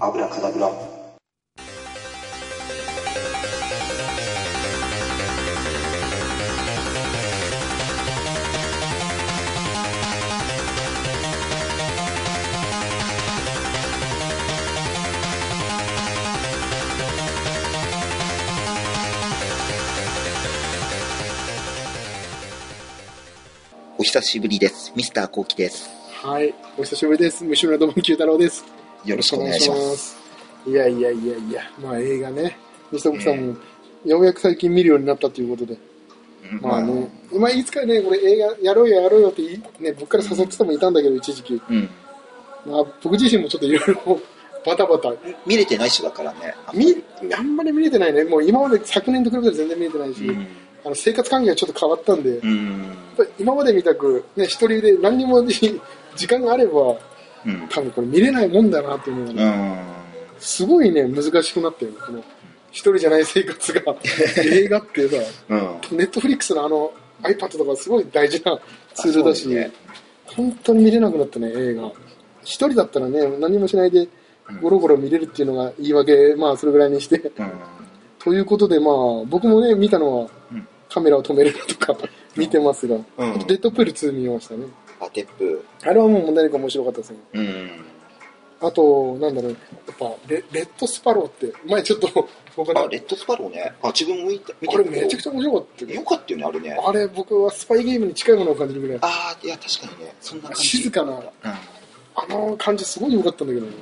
アブラカダブラお久しぶりです。ミスターコウキです。はい、お久しぶりです。虫村ども九太郎です。よろしくお願いします。す。いやいやいやいや、まあ映画ね、西徳さんも、ようやく最近見るようになったということで、うんまあね、まあいつかね、これ映画やろうよやろうよってね、僕から誘ってたもいたんだけど、一時期。うん。まあ僕自身もちょっといろいろバタバタ、見れてない人だからね。み、あんまり見れてないね。もう今まで昨年と比べたら全然見れてないし、うん。あの生活環境がちょっと変わったんで、うん。今までみたく、ね、一人で何にも時間があれば、うん。多分これ見れないもんだなっていうのがね、うん。すごいね、難しくなったよ、この、一人じゃない生活が、映画ってさ、うん。ネットフリックスのあの iPad とかすごい大事なツールだし、ね本当に見れなくなったね、映画。一人だったらね、何もしないで、ゴロゴロ見れるっていうのが言い訳、まあ、それぐらいにして。うん。ということで、まあ、僕もね、見たのはうん、カメラを止めるとか見てますが、うんあとデッドプール2見ましたね。アテップ。あれはもう問題なく面白かったですね。うん。あと、なんだろう、やっぱレ、レッドスパローって、前ちょっと、僕あ、ね、レッドスパローね。あ、自分も見た。見これめちゃくちゃ面白かったけどよかったよね、あれね。あれ、僕はスパイゲームに近いものを感じるぐらい、ああ、いや、確かにね。そんな感じ。静かな、うん。あの感じすごい良かったんだけどね。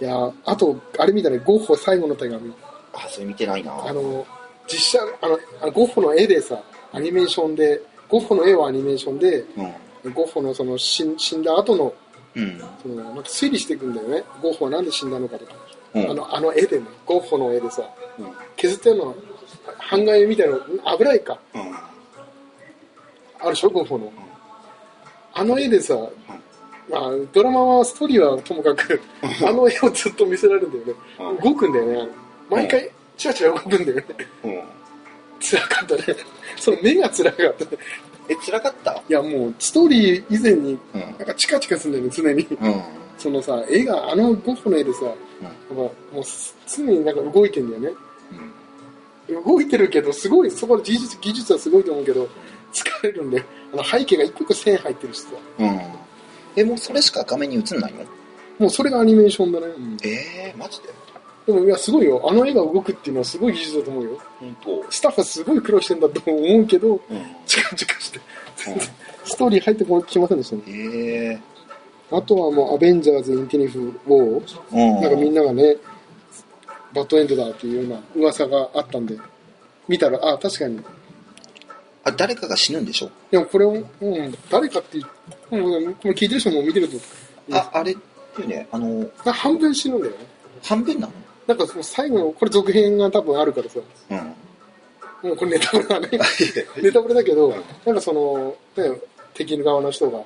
いや、あと、あれ見たね、ゴッホ最後の手紙。あ、それ見てないな。あの、実写、あの、あのゴッホの絵でさ、アニメーションで、ゴッホの絵はアニメーションで、うん。ゴッホのその死ん死んだ後の、うん。その推理していくんだよね。ゴッホはなんで死んだのかとか。うんあの、あの絵でね、ゴッホの絵でさ、うん。削ったような、版画絵みたいなの、油絵か。うん。あるでしょ、ゴッホの。あの絵でさ、まあ、ドラマは、ストーリーはともかく、あの絵をずっと見せられるんだよね。うん動くんだよね。毎回、チラチラ動くんだよね。うん。辛かったね。その目が辛かったね。え、辛かった？いや、もう、ストーリー以前に、うん。なんかチカチカするんだよね、常に。うん。そのさ、絵が、あのゴッホの絵でさ、やっぱもう、常になんか動いてんだよね。動いてるけど、すごい、そこの技術、技術はすごいと思うけど、疲れるんで、あの背景が一個一個線入ってるしさ。うん。え、もうそれしか画面に映んないの？もうそれがアニメーションだね。うんえー、マジで？でも、いや、すごいよ。あの絵が動くっていうのはすごい技術だと思うよ。本当。スタッフはすごい苦労してんだと思うけど、うん。チカチカして、ストーリー入ってきませんでしたね。えあとはもう、アベンジャーズ・インティニフ・ウォー。ー。うん。なんかみんながね、バッドエンドだっていうような噂があったんで、見たら、あ、確かに。あ、誰かが死ぬんでしょ？でもこれを、うん、誰かっていう、うん、これ聞いてる人も見てると、あ、あれってね、あの、あ半分死ぬんだよね。半分なの？なんかその最後の、これ続編が多分あるからさ、うん。もうこれネタバレだね。ネタバレだけど、なんかその、ね、敵側の人が、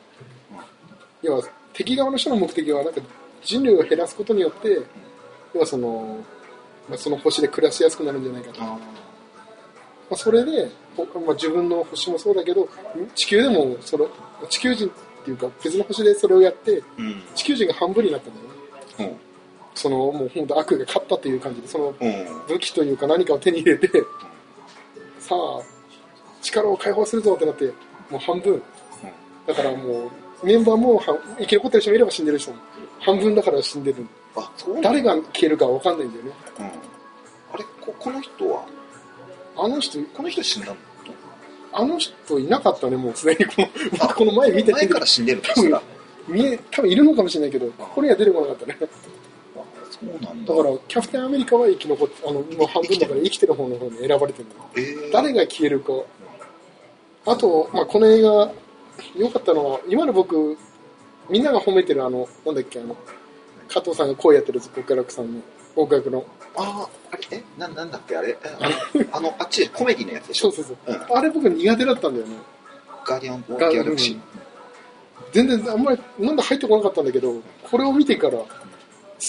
要は敵側の人の目的は、なんか人類を減らすことによって、要はその、まあ、その星で暮らしやすくなるんじゃないかと。まああ、それで、ほまあ、自分の星もそうだけど、地球でもその、地球人っていうか別の星でそれをやって、うん。地球人が半分になったんだよね。うん。その、もう本当悪が勝ったっていう感じで、そのうん。武器というか何かを手に入れて、さあ、力を解放するぞってなって、もう半分。だからもう、メンバーもは生き残ってる人もいれば死んでる人も、半分だから死んでる。誰が消えるかわかんないんだよね。うん。あれこ、この人はあの人、この人死んだの？あの人いなかったね、もうすでにこの、僕この前見て前から死んでるんですか？見え、多分いるのかもしれないけど、ここには出てこなかったね。あそうなんだ。だから、キャプテンアメリカは生き残って、あの、もう半分だから生きてる方の方に選ばれてるの。えー、誰が消えるか。あと、まあ、この映画、良かったのは、今の僕、みんなが褒めてるあの、なんだっけ、あの、加藤さんが声やってる極楽さんの、極楽の。ああ、あれ、え、ななんだっけ、あれ、えあの、あっちでコメディのやつでしょそうそうそう。うんあれ僕苦手だったんだよね。ガーディアン・オブ・ギャラクシー。全然あんまり、なんだ入ってこなかったんだけど、これを見てから好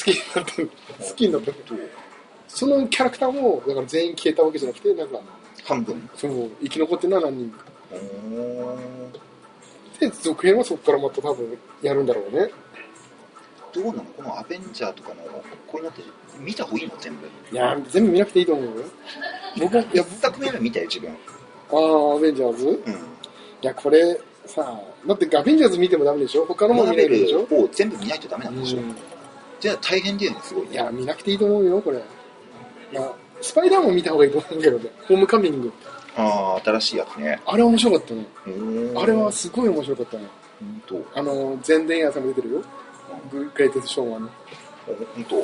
きになった。好きになった。そのキャラクターも、だから全員消えたわけじゃなくて、なんか、半分。その生き残ってるのは何人か。で、続編はそこからまた多分やるんだろうね。どうなの？このアベンジャーとかのこういうのって見た方がいいの？全部いや、全部見なくていいと思うよ。僕は、いや、一作目は見たよ自分ああ、アベンジャーズ？いうんや、これ、さ、だってアベンジャーズ見てもダメでしょ？他のも見れるでしょ？全部見ないとダメなんでしょ、うんじゃあ大変だよねすごいねいや、見なくていいと思うよ、これ。まあ、スパイダーマン見た方がいいと思うけどね。ホームカミング。ああ新しいやつねあれ面白かったね。うんあれはすごい面白かったね。本当あの、全電屋さんも出てるよ。ググレイテストショーマンの。本当うん。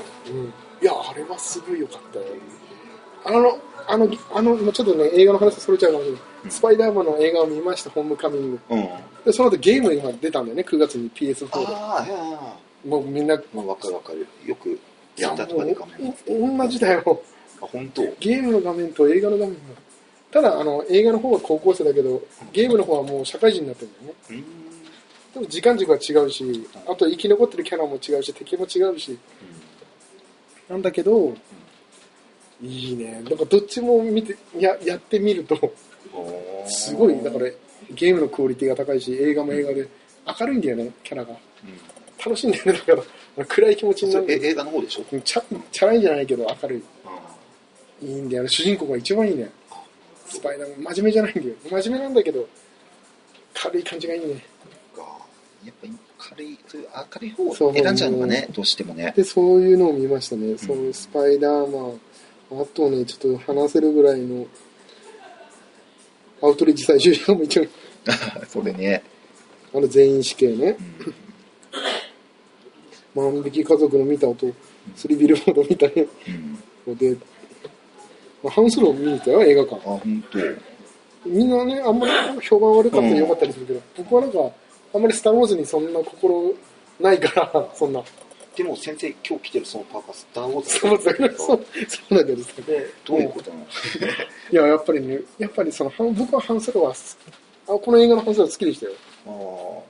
いや、あれはすごい良かったよ。あの、あの、あの、ちょっとね、映画の話それちゃうかもしれない。うんスパイダーマンの映画を見ました、ホームカミング。うんで、その後ゲームが今出たんだよね、9月に PS4 で。ああもうみんな、いまあわかるわかるよくツイや、とかで画面もう、同じだよ。あ本当？ゲームの画面と映画の画面も。ただ、あの、映画の方は高校生だけど、ゲームの方はもう社会人になってるんだよね。うんでも時間軸は違うし、あと生き残ってるキャラも違うし、敵も違うし、なんだけど、いいね。なんかどっちも見て、や、やってみると、すごい、だからゲームのクオリティが高いし、映画も映画で明るいんだよね、キャラが。うん楽しいんだよね、だから、暗い気持ちになる。映画の方でしょ？チャチャラいんじゃないけど明るい。あいいんだよね、主人公が一番いいね。スパイダーマン、真面目じゃないんだよ。真面目なんだけど、軽い感じがいいね。かやっぱり軽いそういう明るい方を選んじゃうのがね？どうしてもねで、そういうのを見ましたね。そのスパイダーマン、あとね、ちょっと話せるぐらいの、アウトレッジ最終章も一応、それねあの全員死刑ね。うん万引き家族の見た後、スリビルボード見たね。うん。で、まあ、ハンスロー見に行ったよ、映画館。あ。本当。みんなね、あんまり評判悪かったうんり良かったりするけど、僕はなんか、あんまりスター・ウォーズにそんな心ないから、そんな。でも先生今日着てるそのパーカースター・ウォーズ。スター・ウォーズだけど、そう、そうだけどさ、どういうことなの？いや、やっぱりね、やっぱりその、僕はハンソロは好き、あ、この映画のハンソロ好きでしたよ。あー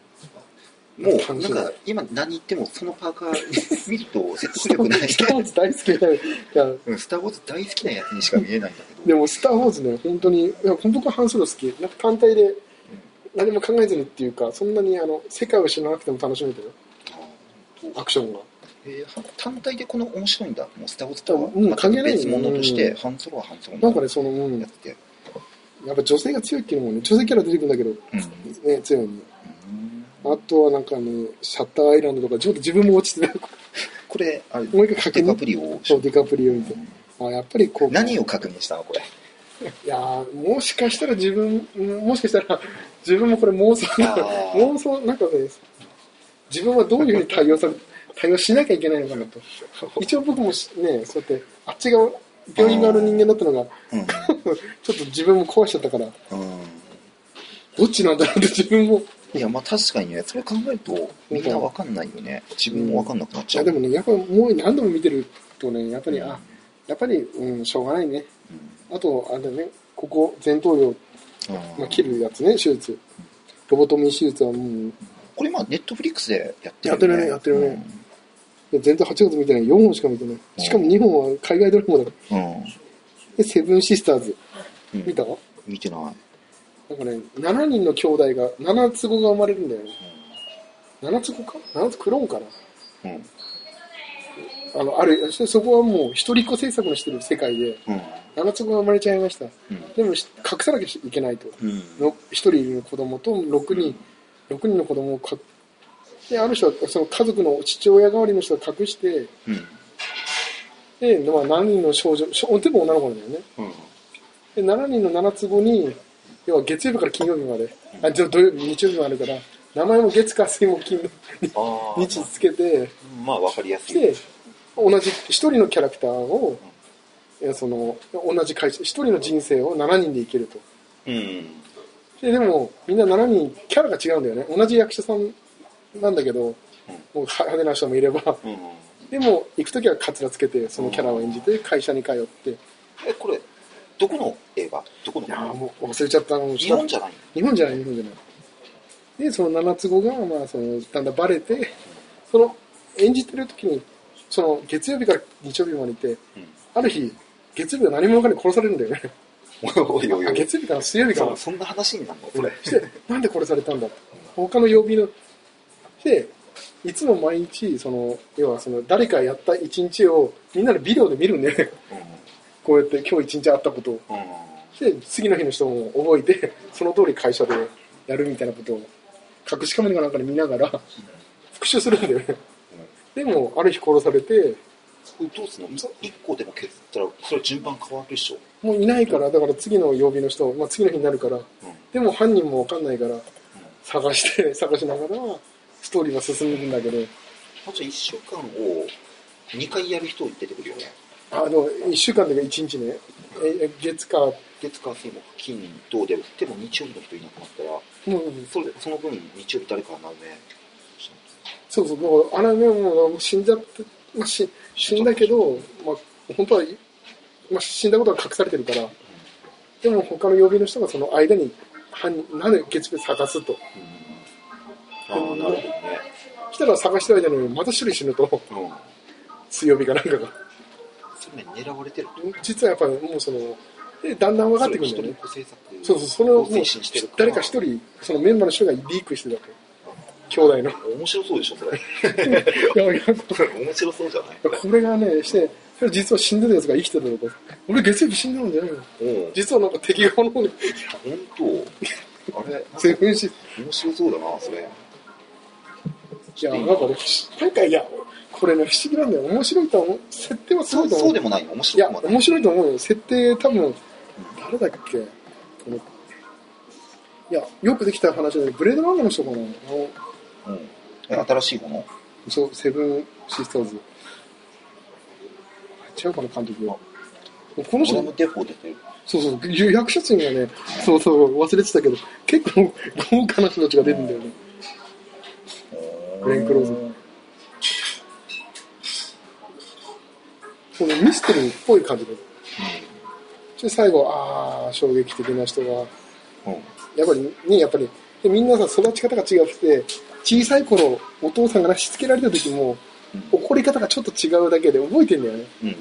もうなんか今何言ってもそのパーカー見ると説得力ないスター・ウォーズ大好きだよ。いや、うんスター・ウォーズ大好きなやつにしか見えないんだけどでもスター・ウォーズね、本当に、いや僕はハンソロ好き。なんか単体で、何も考えずにっていうか、そんなにあの、世界を知らなくても楽しめたよ。アクションが。えー単体でこの面白いんだもうスター・ウォーズとはうん関係ない別物としてうんハンソロはハンソロなんかね、その、うんやっ、てやっぱ女性が強いっていうのもね、女性キャラ出てくるんだけど、うんね、強いね。うんあとはなんかね、シャッターアイランドとか、ちょっと自分も落ちてた。これあれもう一回確認デカプリをそう、ディカプリオ見て。あ、やっぱりこう、何を確認したのこれい？やーもしかしたら自分、うんもしかしたら自分もこれ妄想妄想、なんかね、自分はどういうふうに対応さ、対応しなきゃいけないのかなと。一応僕もしね、そうやって、あっち側、病院側の人間だったのが、うん ちょっと自分も壊しちゃったから、うんどっちなんだろうって自分も。いやまあ確かにねそれ考えるとみんなわかんないよね。自分もわかんなくなっいちゃう。やでもね、やっぱりもう何度も見てるとね、やっぱり、あ、やっぱり、うん、しょうがないね。あと、あれだね、ここ、前頭葉、うんまあ、切るやつね、手術。ロボトミー手術はもう、これまあネットフリックスでやってるやってるねやってるね。全然8月見てない。4本しか見てない。しかも2本は海外ドラマだから。うん、うん。で、セブンシスターズ。うん。見た？見てないなんかね、7人の兄弟が、7つ子が生まれるんだよね。7つ子か ?7 つクローンかな？うんあの、ある、そこはもう一人っ子政策のしてる世界で、うん7つ子が生まれちゃいました。うんでもし隠さなきゃいけないと。うんの一人いる子供と6人、6人の子供をかで、ある人はその家族の父親代わりの人が隠して、うんで、まあ、7人の少女、全部女の子なんだよね。うんで、7人の7つ子に、要は月曜日から金曜日まで、あ、じゃあ土曜日、日曜日まであるから、名前も月火水木金あー 日つけて、まあわかりやすいで、同じ一人のキャラクターを、いやその、同じ会社、一人の人生を7人で生きると。うんで、でも、みんな7人、キャラが違うんだよね。同じ役者さんなんだけど、もう派手な人もいれば、うんでも、行くときはカツラつけて、そのキャラを演じて、会社に通って。いえこれどこの映画？どこの？やーもう忘れちゃったの。日本じゃない日本じゃない、日本じゃない。で、その七つ子が、まあ、その、だんだんバレて、その、演じてる時に、その、月曜日から日曜日までいて、うん。ある日、月曜日は何者かに殺されるんだよね。おいおいおいあ月曜日から水曜日から。そ。そんな話になるの？それ。して、なんで殺されたんだ？と他の曜日の、で、いつも毎日その要はその誰かやった一日をみんなでビデオで見るんだよねこうやって今日一日あったことを。で次の日の人も覚えて その通り会社でやるみたいなことを隠しカメラかなんかで見ながら復習するんだよねでもある日殺されてどうすんの？一個でも削ったら、それ順番変わるでしょ。もういないからだから次の曜日の人、まあ、次の日になるからうん。でも犯人も分かんないから探して 探しながらストーリーは進んでるんだけどあじゃあ1週間を2回やる人出てくるよね。あの1週間で1日ねええ月か月火水木金土で、でも日曜日の人いなくなったら、もうそれでその分日曜日誰かが名前そうそう。もうあれねもう死んじゃって、まあ、し死んだけど、まあ、本当は、まあ、死んだことは隠されてるからでも他の曜日の人がその間になんで月日探すと。ああ、なるほどね。したら探してる間にまた一人死ぬと。うん。水曜日かなんかがそれ狙われてると。実はやっぱりもうそのでだんだん分かってくるんだよね。そう。そうそれをもう誰か一人そのメンバーの人がリークしてたと兄弟の。面白そうでしょ、それ。いやいや面白そうじゃないこれがねして実は死んでたやつが生きてたとか。俺月曜日死んでるんじゃないの。う。ん。実はなんか敵側の方に本当。あれ、セブンシ面白そうだな、それ。いや、なんかね、なんかいや、これね、不思議なんだよ。面白いと思う。設定はすそうごいと思う。そうでもないの面いや白くも、ない。面白いと思うよ。設定多分、誰だっけ？いや、よくできた話で、ブレードランドの人かな？うん。え新しいもの？そう、セブンシスターズ。違うかな、監督は。この人俺、もデフォ出てる。そうそう、役者陣がね、そうそう、忘れてたけど、結構豪華な人たちが出るんだよね。グレンクローズこのミステリーっぽい感じで。で、最後、ああ、衝撃的な人が、うん。やっぱりね、やっぱり、でみんなさ、育ち方が違くて、小さい頃、お父さんがしつけられた時も、怒り方がちょっと違うだけで覚えてんだよね。うん。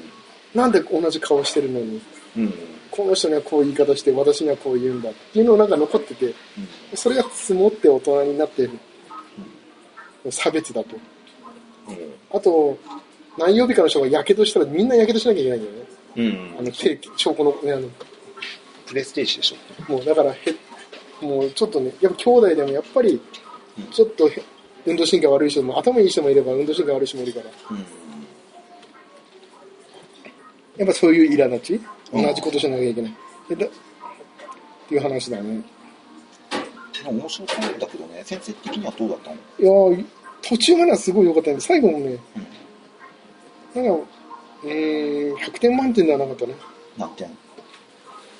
なんで同じ顔してるのに、うん。この人にはこういう言い方して、私にはこう言うんだっていうのがなんか残ってて、それが積もって大人になってる。差別だと。うん。あと、何曜日かの人がやけどしたらみんなやけどしなきゃいけないんだよね。うん。あの、手、証拠の、ね、あの、プレステージでしょ。もうだからへ、もうちょっとね、やっぱ兄弟でもやっぱり、ちょっとへ運動神経悪い人も、頭いい人もいれば運動神経悪い人もいるから、うん。やっぱそういう苛立ち、うん同じことしなきゃいけない。でだっていう話だね。面白そうだけどね、先生的にはどうだったの？いやー途中まではすごい良かったんで、最後もね、なんか、うーん、100点満点ではなかったね。何点？い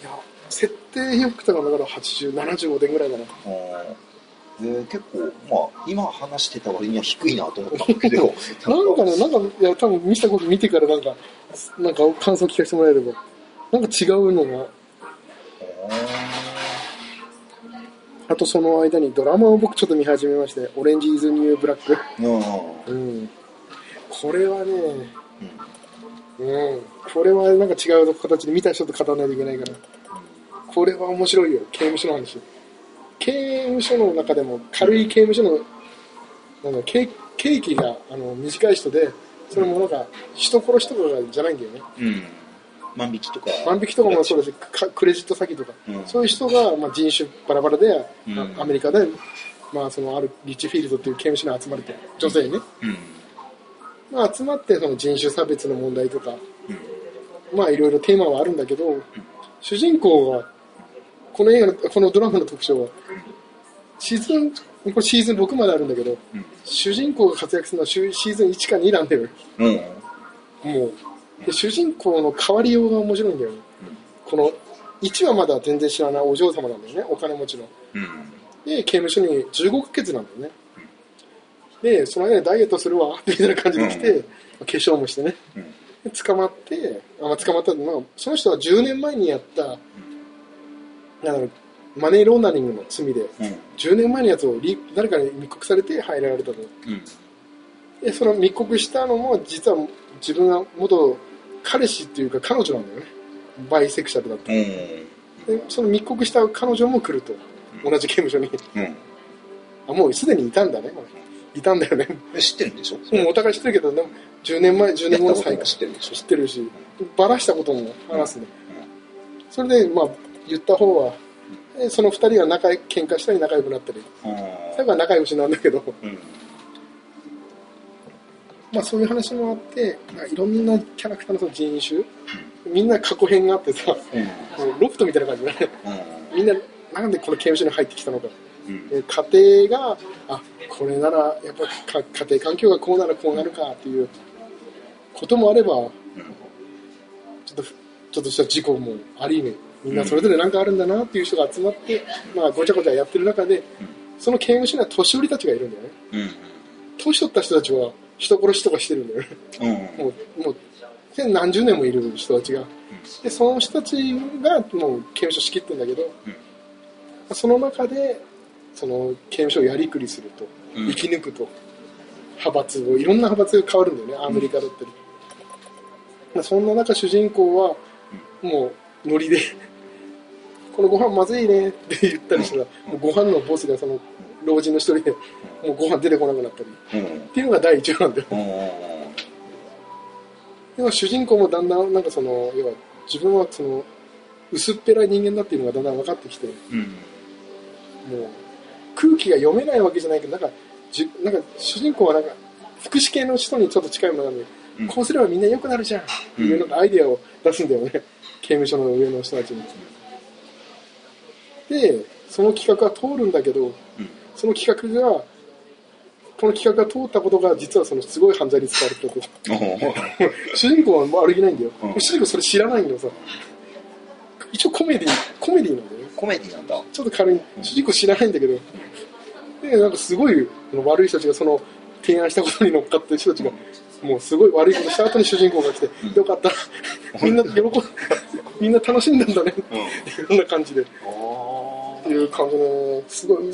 や、設定良くたのだから80、75点ぐらいかな。あー。で結構、まあ、今話してた割には低いなと思ったんだけど、なんかね、なんか、いや、多分見せたこと見てからなんか、なんか感想聞かせてもらえれば、なんか違うのが、あとその間にドラマを僕ちょっと見始めまして、オレンジ・イズ・ニュー・ブラック。うん。うん。うん。これはね、うん。これはなんか違う形で見た人と語らないといけないから。これは面白いよ、刑務所の話。刑務所の中でも軽い刑務所の、なんか刑刑期があの短い人で、それもなんか人殺しとかじゃないんだよね。うん。万引きとか。万引きとかもそうだし、かクレジット詐欺とか、うんそういう人が、まあ、人種バラバラで、うんまあアメリカで、まあ、そのあるリッチフィールドっていう刑務所に集まれて、女性ね、うん。まあ、集まってその人種差別の問題とか、まあいろいろテーマはあるんだけど、主人公は、この映画の、このドラマの特徴は、シーズン、これシーズン6まであるんだけど、うん主人公が活躍するのはシーズン1か2なんだよ。うん。もう。で、主人公の変わりようが面白いんだよね。この、1はまだ全然知らないお嬢様なんだよね。お金持ちの。うん。で、刑務所に15ヶ月なんだよね。で、その間にダイエットするわ、みたいな感じで来て、うん化粧もしてね。うん。で捕まって、あまあ、捕まった、まあ、その人は10年前にやった、なんマネーローダリングの罪で、うん。10年前のやつをリ誰かに密告されて入られたと。うん。で、その密告したのも、実は自分が元彼氏っていうか彼女なんだよね。バイセクシャルだった。うん。で、その密告した彼女も来ると。同じ刑務所に。うん。あ、もうすでにいたんだね、こいたんだよね。知ってるんでしょ？うん、お互い知ってるけど、でも10年前、10年後の再会知ってるでしょ？知ってるし、バラしたことも話すね。それで、まあ、言った方は、えその二人は仲良喧嘩したり仲良くなったり、最後は仲良しなんだけど、うん。まあそういう話もあって、まあ、いろんなキャラクターのその人種、みんな過去編があってさ、うん。ロフトみたいな感じだね。うん。みんな、なんでこの刑務所に入ってきたのか。うん。え家庭が、あ、これなら、やっぱか家庭環境がこうならこうなるかっていうこともあれば、ちょっと、ちょっとした事故もありね、みんなそれぞれなんかあるんだなっていう人が集まって、まあごちゃごちゃやってる中で、その刑務所には年寄りたちがいるんだよね。うん。年取った人たちは人殺しとかしてるんだよね。うん。もう、もう、千何十年もいる人たちが。で、その人たちがもう刑務所仕切ってるんだけど、その中で、その刑務所をやりくりすると、うん生き抜くと、派閥を、いろんな派閥が変わるんだよね、アメリカだったり。まあそんな中、主人公は、もう、ノリで、このご飯まずいねって言ったりしたら、もうご飯のボスがその、老人の一人で、もうご飯出てこなくなったり、うん。っていうのが第一話なんだよ。うん。でも主人公もだんだんなんかその要は自分はその薄っぺらい人間だっていうのがだんだん分かってきてもうん。う空気が読めないわけじゃないけどなんかじなんか主人公はなんか福祉系の人にちょっと近いものなんで、うんこうすればみんな良くなるじゃんっていうなんかアイデアを出すんだよね刑務所の上の人たちに。でその企画は通るんだけどうん。その企画がこの企画が通ったことが実はそのすごい犯罪に使われてたこ。と。お主人公は悪気ないんだよ、うん。主人公それ知らないんだよさ。一応コメディコメディなんだよね。コメディなんだ。ちょっと軽い。主人公知らないんだけど。でなんかすごい悪い人たちがその提案したことに乗っかってる人たちがもうすごい悪いことした後に主人公が来て、よかった。みんな喜ん。みんな楽しんだんだね。うん。こんな感じで。っあていう感じのすごい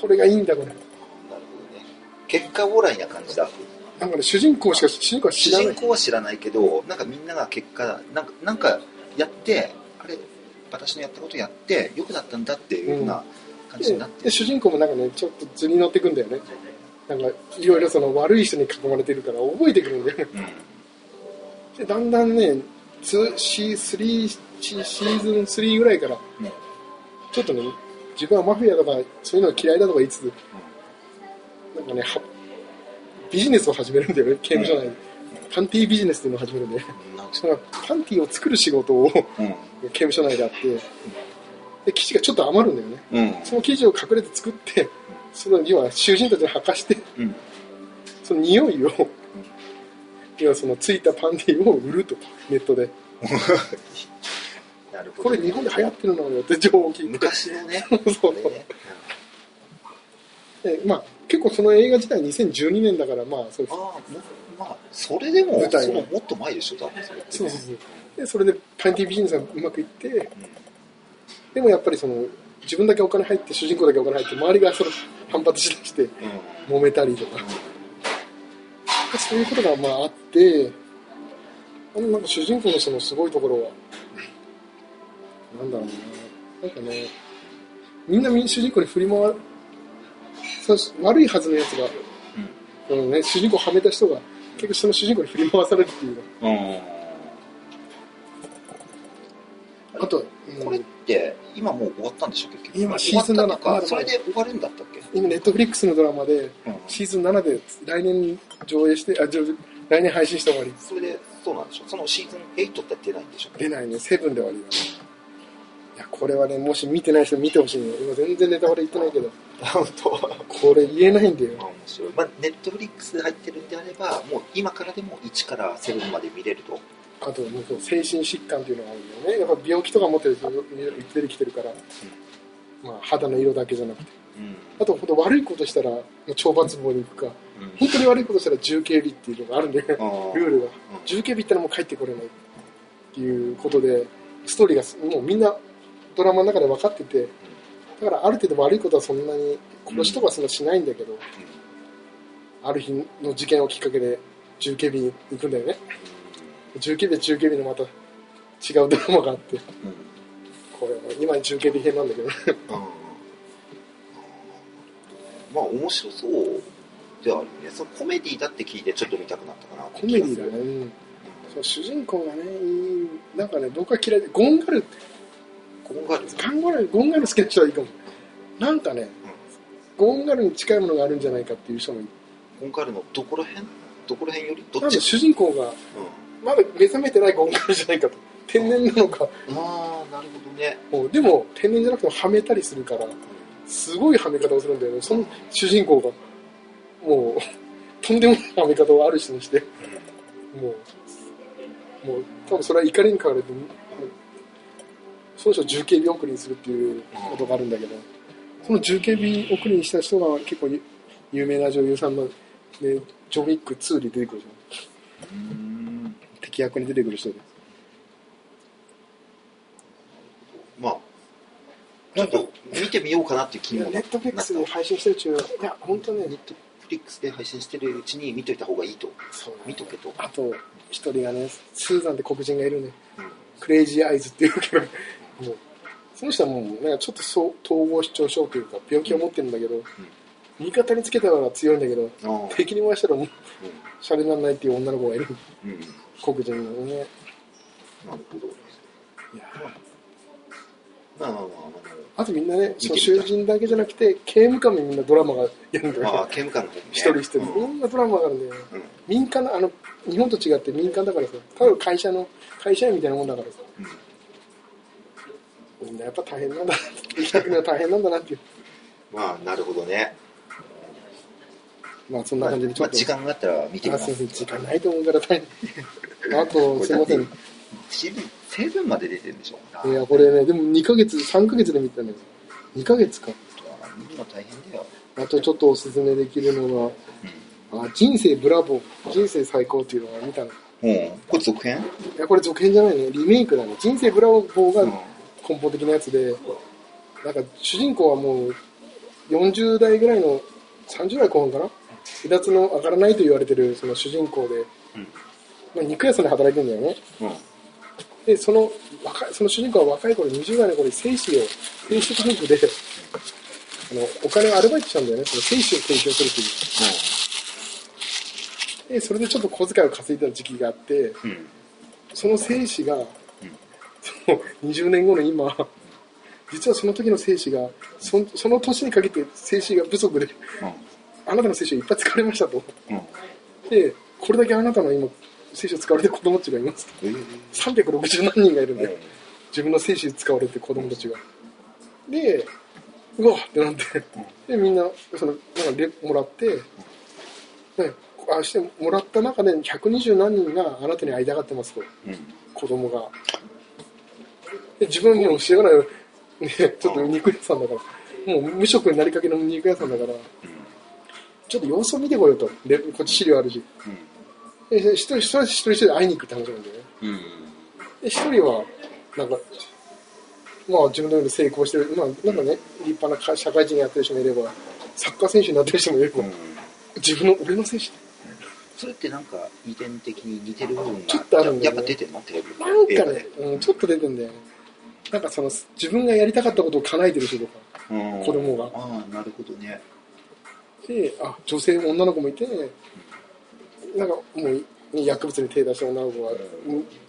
これがいいんだこれなるほどね。結果オーライな感じだ。なんかね主人公しか主人公は知主らない人公は知らないけど、なんかみんなが結果、なんか、なんかやって、あれ、私のやったことやって、良くなったんだっていうような感じになってで主人公もなんかねちょっと図に乗ってくんだよねなんかいろいろその悪い人に囲まれてるから覚えてくるんだよねうん。でだんだんね2シーズン3ぐらいからうん。ちょっとね自分はマフィアとかそういうのが嫌いだとか言いつつなんかねはビジネスを始めるんだよね刑務所内でパンティービジネスっていうのを始めるんでそのパンティーを作る仕事をうん。刑務所内であってで生地がちょっと余るんだよねうん。その生地を隠れて作ってその要は囚人たちに履かしてうん。その匂いを、要はそのついたパンティーを売ると、ネットで。これ日本で流行ってるのよって情報を聞いて。昔のね、そうこれね。でまあ、結構その映画自体2012年だから、まあそうああ、もまあ、それでも、舞台そのもっと前でしょ、多分それね。そうそうそう。で、それでパンティービジネスがうまくいって、でもやっぱりその、自分だけお金入って、主人公だけお金入って、周りがその反発しだして、うん。揉めたりとか、そういうことがまああって、あのなんか主人公のそのすごいところは、なんだろうな、なんかね、みんな主人公に振り回る、そう悪いはずのやつが、このね、主人公をはめた人が、結局その主人公に振り回されるっていううん。うん。の。あと、うんこれって、今もう終わったんでしょ、結局。今シーズン7終わったっていうか、それで終わるんだったっけ？今、ネットフリックスのドラマで、うん。シーズン7で来年上映して、あ、上来年配信して終わり。それで、そうなんでしょ？そのシーズン8って出ないんでしょ。出ないね、セブンで終わりだね。いや、これはね、もし見てない人見てほしいね。今全然ネタバレ言ってないけど、本当？これ言えないんだよ。面白い。まあ、ネットフリックスで入ってるんであれば、もう今からでも1から7まで見れると。あと、もうそう精神疾患っていうのがあるよね。やっぱ病気とか持ってる人出てきてるから、まあ、肌の色だけじゃなくて。うん。あと、ほんと悪いことしたら、懲罰房に行くか、本当に悪いことしたら重警備っていうのがあるんだよね。あ ルールが。重警備ったらもう帰ってこれないっていうことで、ストーリーがすもうみんなドラマの中で分かってて、だからある程度悪いことはそんなに、殺しとかそんなしないんだけど、ある日の事件をきっかけで重警備に行くんだよね。重警備は重警備のまた違うドラマがあって、うん。これは今重警備編なんだけど。まあ、面白そうではあるよねそのコメディだって聞いてちょっと見たくなったかなコメディだね、うん、そう主人公がねなんかね僕は嫌いでゴンガルってゴンガルゴンガルゴンガル好きな人はいいかも。なんかね、ゴンガルに近いものがあるんじゃないかっていう人もいる。ゴンガルのどこら辺？どこら辺より？どっち？主人公がうん。まだ目覚めてないゴンガルじゃないかと。天然なのか。ああなるほどね。もうでも天然じゃなくてもはめたりするからすごいはめ方をするんだよね。その主人公がもうとんでもないはめ方をある人にして。もうもう多分それは怒りに変われてその人を重警備送りにするっていうことがあるんだけどその重警備送りにした人が結構有有名な女優さんの、ね、ジョン・ウィック2に出てくるじゃん。うん敵役に出てくる人で。まあちょっと見てみようかなっていう気にもネットフリックスで配信してる中いや本当ねネットフリックスで配信してるうちに見といた方がいいと。そう。見とけと、あと一人がねスーザンって黒人がいるね。うん。クレイジーアイズっていうけどもうその人はもうなんかちょっとそう統合失調症というか病気を持ってるんだけど、味方につけたから強いんだけど敵に回したらもうシャレにならないっていう女の子がいる。黒人のね。なるほど。いや。まあまあまあまあ。とみんなねその囚人だけじゃなくて刑務官もみんなドラマがやるんだあまあよ刑務官のね。一人一人。いろんなドラマがあるんだよ。民間のあの日本と違って民間だからさ。ただ会社の会社員みたいなもんだからさ。うんみんなやっぱ大変なんだ生きていくのは大変なんだなって。いうまあなるほどね。まあそんな感じでちょっと、まあ時間があったら見てみます。あすいません時間ないと思うから大変。あとすいません。シーズンセブンまで出てるんでしょ？ういやこれねでも2ヶ月3ヶ月で見たんです2ヶ月か。見るの大変だよ。あとちょっとおすすめできるのがあ人生ブラボー。人生最高っていうのが見たの。いうん。これ続編？やこれ続編じゃないね。リメイクだね。人生ブラボーがうん根本的なやつでなんか主人公はもう40代ぐらいの30代後半かな？離脱の上がらないと言われてるその主人公で、まあ、肉屋さんで働いてるんだよね。うん。でその若いその主人公は若い頃20代の頃に精子を精子クリニックであのお金をアルバイトしたんだよね。その精子を提供するという。でそれでちょっと小遣いを稼いだ時期があってその精子が、その20年後の今実はその時の精子がそその年にかけて精子が不足であなたの精子をいっぱい使われましたと。うん。でこれだけあなたの今精子を使われてる子供たちがいますえー360何人がいるんだよ自分の精子使われて子供たちが。でうわってなって。でみんなそのなんかレもらって、ね、あしてもらった中で120何人があなたに会いたがってますと。うん。子供がで自分もう知らない、ね、ちょっと肉屋さんだから。もう無職になりかけの肉屋さんだから。ちょっと様子を見てこようと。でこっち資料あるし。で一人一人一人一人会いに行くって話なんだよね。で一人はなんかまあ自分のように成功してる。まあなんかね立派なか社会人やってる人もいればサッカー選手になってる人もいれば、うん。自分の俺の選手。それってなんか遺伝的に似てる部分がちょっとあるんだよね。やっぱ出てんの？テレビ。なんかね、うん、ちょっと出てんだよねなんかその自分がやりたかったことを叶えてる人とかうん。子供が。ああなるほどね。であ女性女の子もいてなんかもう薬物に手出した女の子が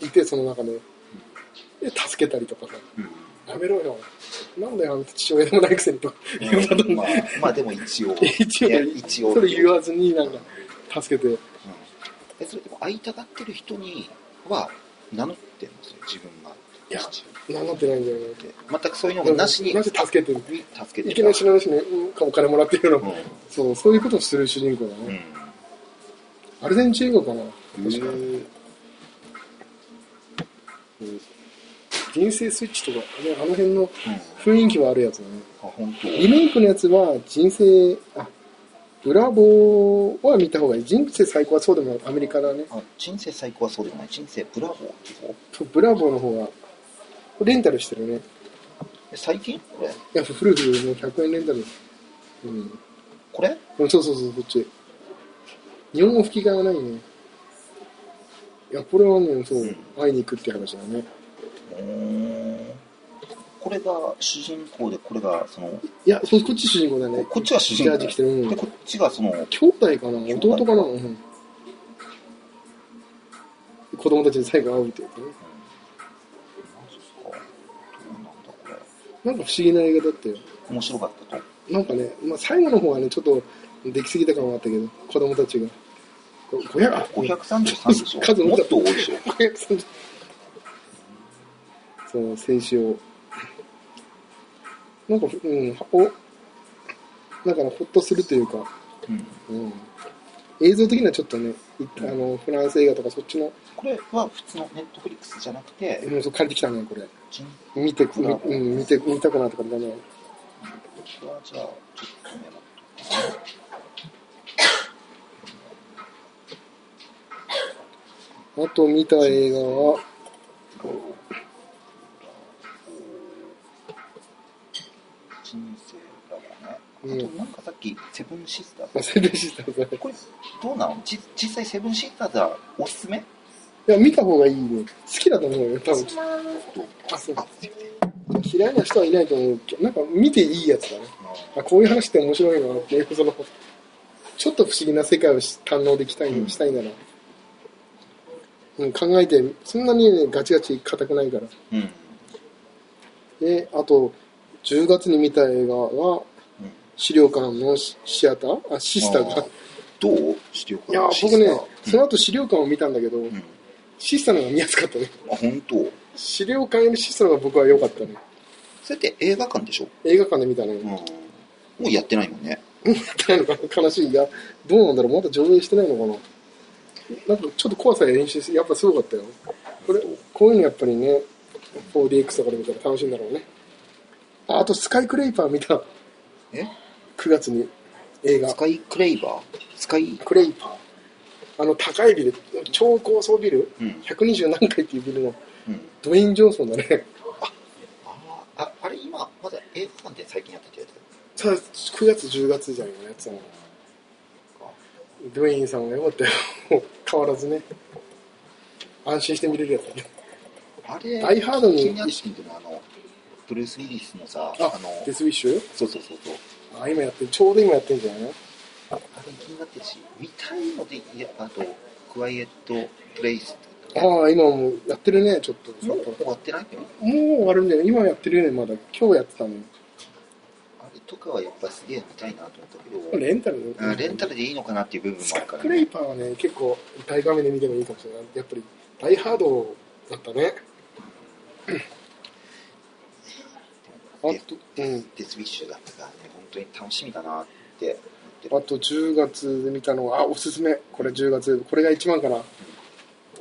いてその中で。で助けたりとかさ。うん。やめろよ。なんだよ父親でもないくせにと。言うことにまあまあでも一応。一応一応。それ言わずになんか助けて。えそれでも会いたがってる人には名乗ってるんですよ自分がいや名乗ってないんだよねで全くそういうのもなしになし助けてる？に助けていきなり知らない人にお金もらってるの、うん。そうそういうことをする主人公だうん。ね、アルゼンチン語かな？確か、うん。うん人生スイッチとか、ね、あの辺のうん。雰囲気はあるやつだね。あ本当。リメイクのやつは人生あブラボーは見た方がいい。人生最高はそうでもアメリカだね。あ人生最高はそうでもない。人生ブラボーブラボーの方はレンタルしてるね。え最近？これ？いや古くもう100円レンタル。うん。これ？そうそうそうそっち。日本語吹き替えはないね。いやこれはねそう、うん。会いに行くって話だね。うー。んここれが主人公でこれがその？いや、そこっち主人公だね。こっちが主人公でこっちがその？兄弟かな？弟かな、うん、子供たちに最後会うってやつね。なんか不思議な映画だったよ。面白かったとなんかね、まあ、最後の方はね、ちょっとできすぎた感はあったけど、子供たちが。こ500あ533でしょ数もっと多いでしょ530そう、戦士を。なんか、うん、お、なんかね、ほっとするというか、うんうん。映像的にはちょっとね、いあの、フランス映画とかそっちの、これは普通のネットフリックスじゃなくてうん、そう借りてきたね、これ。人見て、みうん、見て、見たくなったからね。私はじゃあちょっとメモっとくかあと見た映画は、人生だからねうんあとなんかさっきセブンシスターまあ、セブンシスターズいこれどうなのじ実際セブンシスターズはおすすめや、見た方がいいね。好きだと思うよ、多分。あ、そう。嫌いな人はいないと思うけど、なんか見ていいやつだね。あ、こういう話って面白いなっていう、その、ちょっと不思議な世界をし堪能できたい、うんしたいなら。うん、考えて、そんなにね、ガチガチ硬くないから。うんで、あと、10月に見た映画は、資料館のシシアター？あ、シスターが。どう？資料館？いや、僕ね、その後資料館を見たんだけど、うんシスターの方が見やすかったね。あ本当？資料館よりシスターの方が僕は良かったね。それって映画館でしょ？映画館で見たね。うんもうやってないもんね やってないのかな？悲しい。いや、どうなんだろう？まだ上映してないのかな？なんかちょっと怖さで練習して、やっぱすごかったよ。これ、こういうのやっぱりね、4DX とかで見たら楽しいんだろうね。ああと、スカイクレイパー見た。え？9月に映画ス。カイクレイバー？スカイ？クレイパー。あの、高いビル、超高層ビル、うん120何階っていうビルのうんドウェイン・ジョンソンだね。あーああれ今まだ映画館で最近やってたやつ？さあ、9月、10月じゃんよ、やつは。ドウェインさんが良かったよ。変わらずね。安心して見れるやつだね。あれダイハードに気になってるのはあのブルース・ウィリスのさああのデスウィッシュ？そうそうそうそうあ、今やってる。ちょうど今やってんじゃないの？あれ気になってるし見たいのでいやあとクワイエット・プレイスああ、今もうやってるね、ちょっと。もう終わってないの？もう終わるんだよ。今やってるよね、まだ。今日やってたのよ。あれとかはやっぱすげえ見たいなと思ったけどレンタルあレンタルでいいのかなっていう部分もあるから、クレイパーはね、結構大画面で見てもいいかもしれない。やっぱり、ダイハードだったね。あと、うん。デス・ウィッシュだったからね本当に楽しみだなってあと10月で見たのは、あ、おすすめ。これ10月。これが一番かな。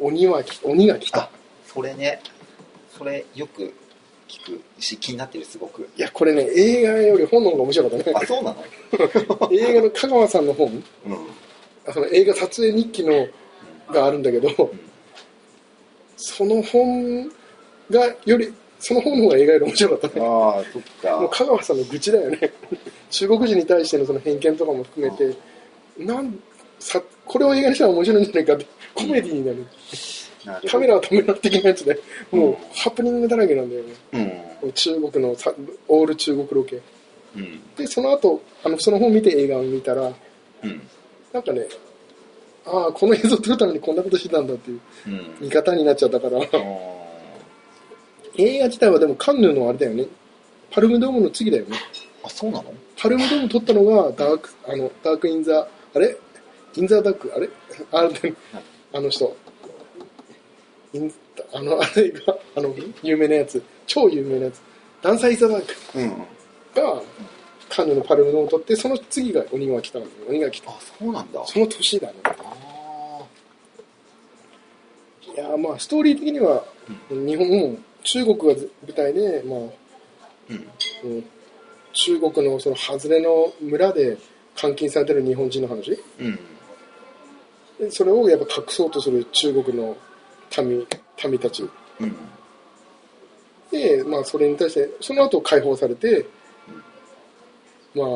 鬼はき、鬼が来たあ。それねそれよく聞くし気になってるすごくいや、これね、映画より本の方が面白かったね。あそうなの？映画の香川さんの本、うんその映画撮影日記のがあるんだけど、その本がより、その本の方が映画より面白かったね。ああそっもうか香川さんの愚痴だよね。中国人に対してのその偏見とかも含めて、なんさこれを映画にしたら面白いんじゃないかって、コメディになる。カメラは止めろ的なやつで、もうハプニングだらけなんだよね。うん。中国のさオール中国ロケ。うん。で、その後、あの、その本見て映画を見たら、うん。なんかね、ああ、この映像撮るためにこんなことしてたんだっていううん。見方になっちゃったから、あ映画自体はでもカンヌのあれだよね。パルムドールの次だよね。あそうなの？パルムドール取ったのが Dark、あの、 Dark in the、あれ？ In the Dark、あれ？あれ、あの人。 In あの、あれが、あの、有名なやつ、超有名なやつ。ダンサーインザダークうんが、カンヌのパルムドーム撮って、その次が鬼が来たの。鬼が来た。あそうなんだその年だね。あいやーまあストーリー的には日本も中国が舞台で、まあーうん。うん。中国のその外れの村で監禁されてる日本人の話。うん。でそれをやっぱ隠そうとする中国の民民たち。うん。で、まあ、それに対してその後解放されて、まあ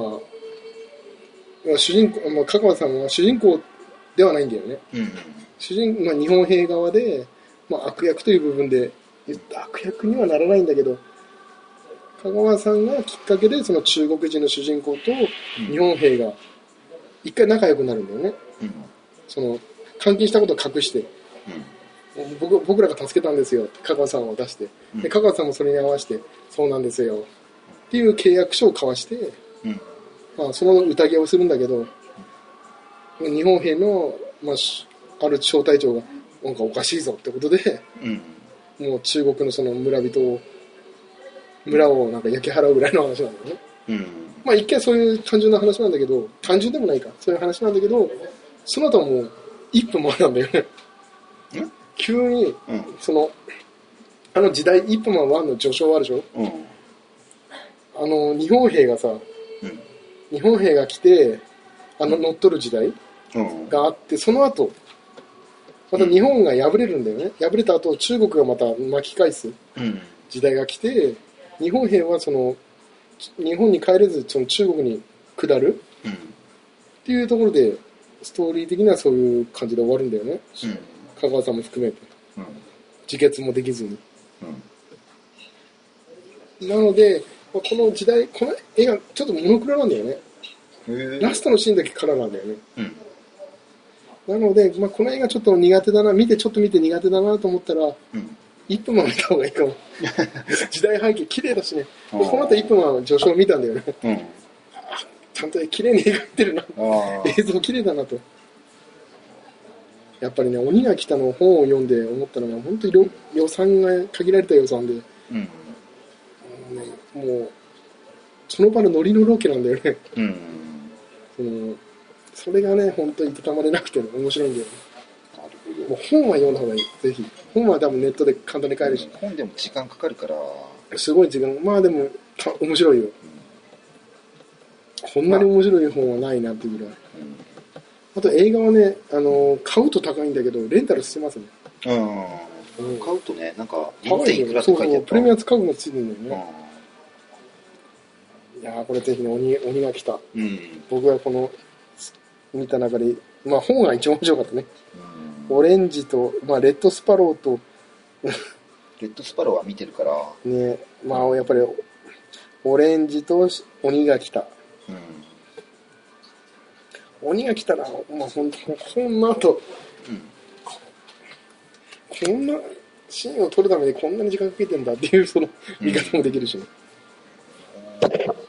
まあ主人公、まあ、香川さんは主人公ではないんだよね。うん。主人、まあ、日本兵側で、まあ、悪役という部分で悪役にはならないんだけど香川さんがきっかけでその中国人の主人公と日本兵が一回仲良くなるんだよね。うん。その監禁したことを隠して僕僕らが助けたんですよって香川さんを出して。うん。で香川さんもそれに合わせてそうなんですよ。っていう契約書を交わして、うん。まあ、その宴をするんだけど日本兵の、まあ、しある小隊長がなんかおかしいぞってことでうんもう中国のその村人を村をなんか焼き払うぐらいの話なんだよね。うん。まあ一見そういう単純な話なんだけど単純でもないか。そういう話なんだけどその後はもう一分前なんだよね。ん急にうん。そのあの時代一分前1の序章あるでしょ？うん。あの日本兵がさうん。日本兵が来てあの乗っ取る時代うん。があってその後また日本が敗れるんだよね。敗れた後中国がまた巻き返すうん。時代が来て日本兵はその日本に帰れずその中国に下るうん。っていうところでストーリー的にはそういう感じで終わるんだよね。うん。香川さんも含めて。うん。自決もできずに。うん。なので、まあこの時代この映画ちょっとモノクロなんだよね。ラストのシーンだけカラーなんだよね。うんなので、まあ、この映画ちょっと苦手だな見てちょっと見て苦手だなと思ったらうん。1分も見た方がいいかも。時代背景綺麗だしね。この後1分は序章見たんだよね。うん。ちゃんと綺麗に描いてるな。映像綺麗だなと。やっぱりね鬼が来たの本を読んで思ったのが本当に予予算が限られた予算で。うん。ねもうその場のノリのロケなんだよね。うん。そのそれがね本当にいたたまれなくて、ね、面白いんだよね。なるほど。もう本は読んだ方がいい。ぜひ。本は多分ネットで簡単に買えるし。本でも時間かかるから。すごい時間。まあでもた面白いよ。こんなに面白い本はないなっていうぐらい。あと映画はねあの買うと高いんだけどレンタルしてますね。うん、うん。買うとねなんか高い4点いくらっていてあったそうプレミアム価格もついてるんだよね、ういやーこれぜひね鬼鬼が来た。んうん。僕はこの見た中でまあ本が一番面白かったね。うん。オレンジと、まあ、レッドスパローと。レッドスパローは見てるから。ね。まあやっぱりオレンジと鬼が来た。うん。鬼が来たらまあ本当こんな後うん。こんなシーンを撮るためにこんなに時間かけてんだっていうその見方もできるしね、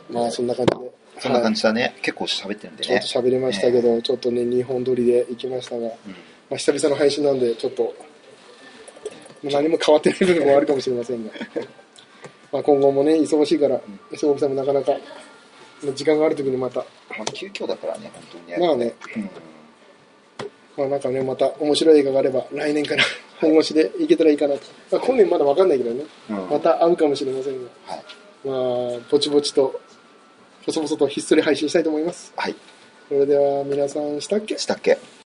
まあそんな感じでそんな感じ、じだね。結構喋ってるんでちょっねと喋りましたけど、ちょっとね2本撮りで行きましたが、まあ、久々の配信なんでちょっと何も変わってない部分もあるかもしれませんが。まあ今後もね忙しいから磯上さんもなかなか時間がある時にまたまあ急遽だからね本当にまあね。うん。まあなんかねまた面白い映画があれば来年から本腰でいけたらいいかなと、まあ、今年まだ分かんないけどね。うん。また会うかもしれませんが。はい。まあぼちぼちと細々とひっそり配信したいと思います。はい。それでは皆さんしたっけ？したっけ？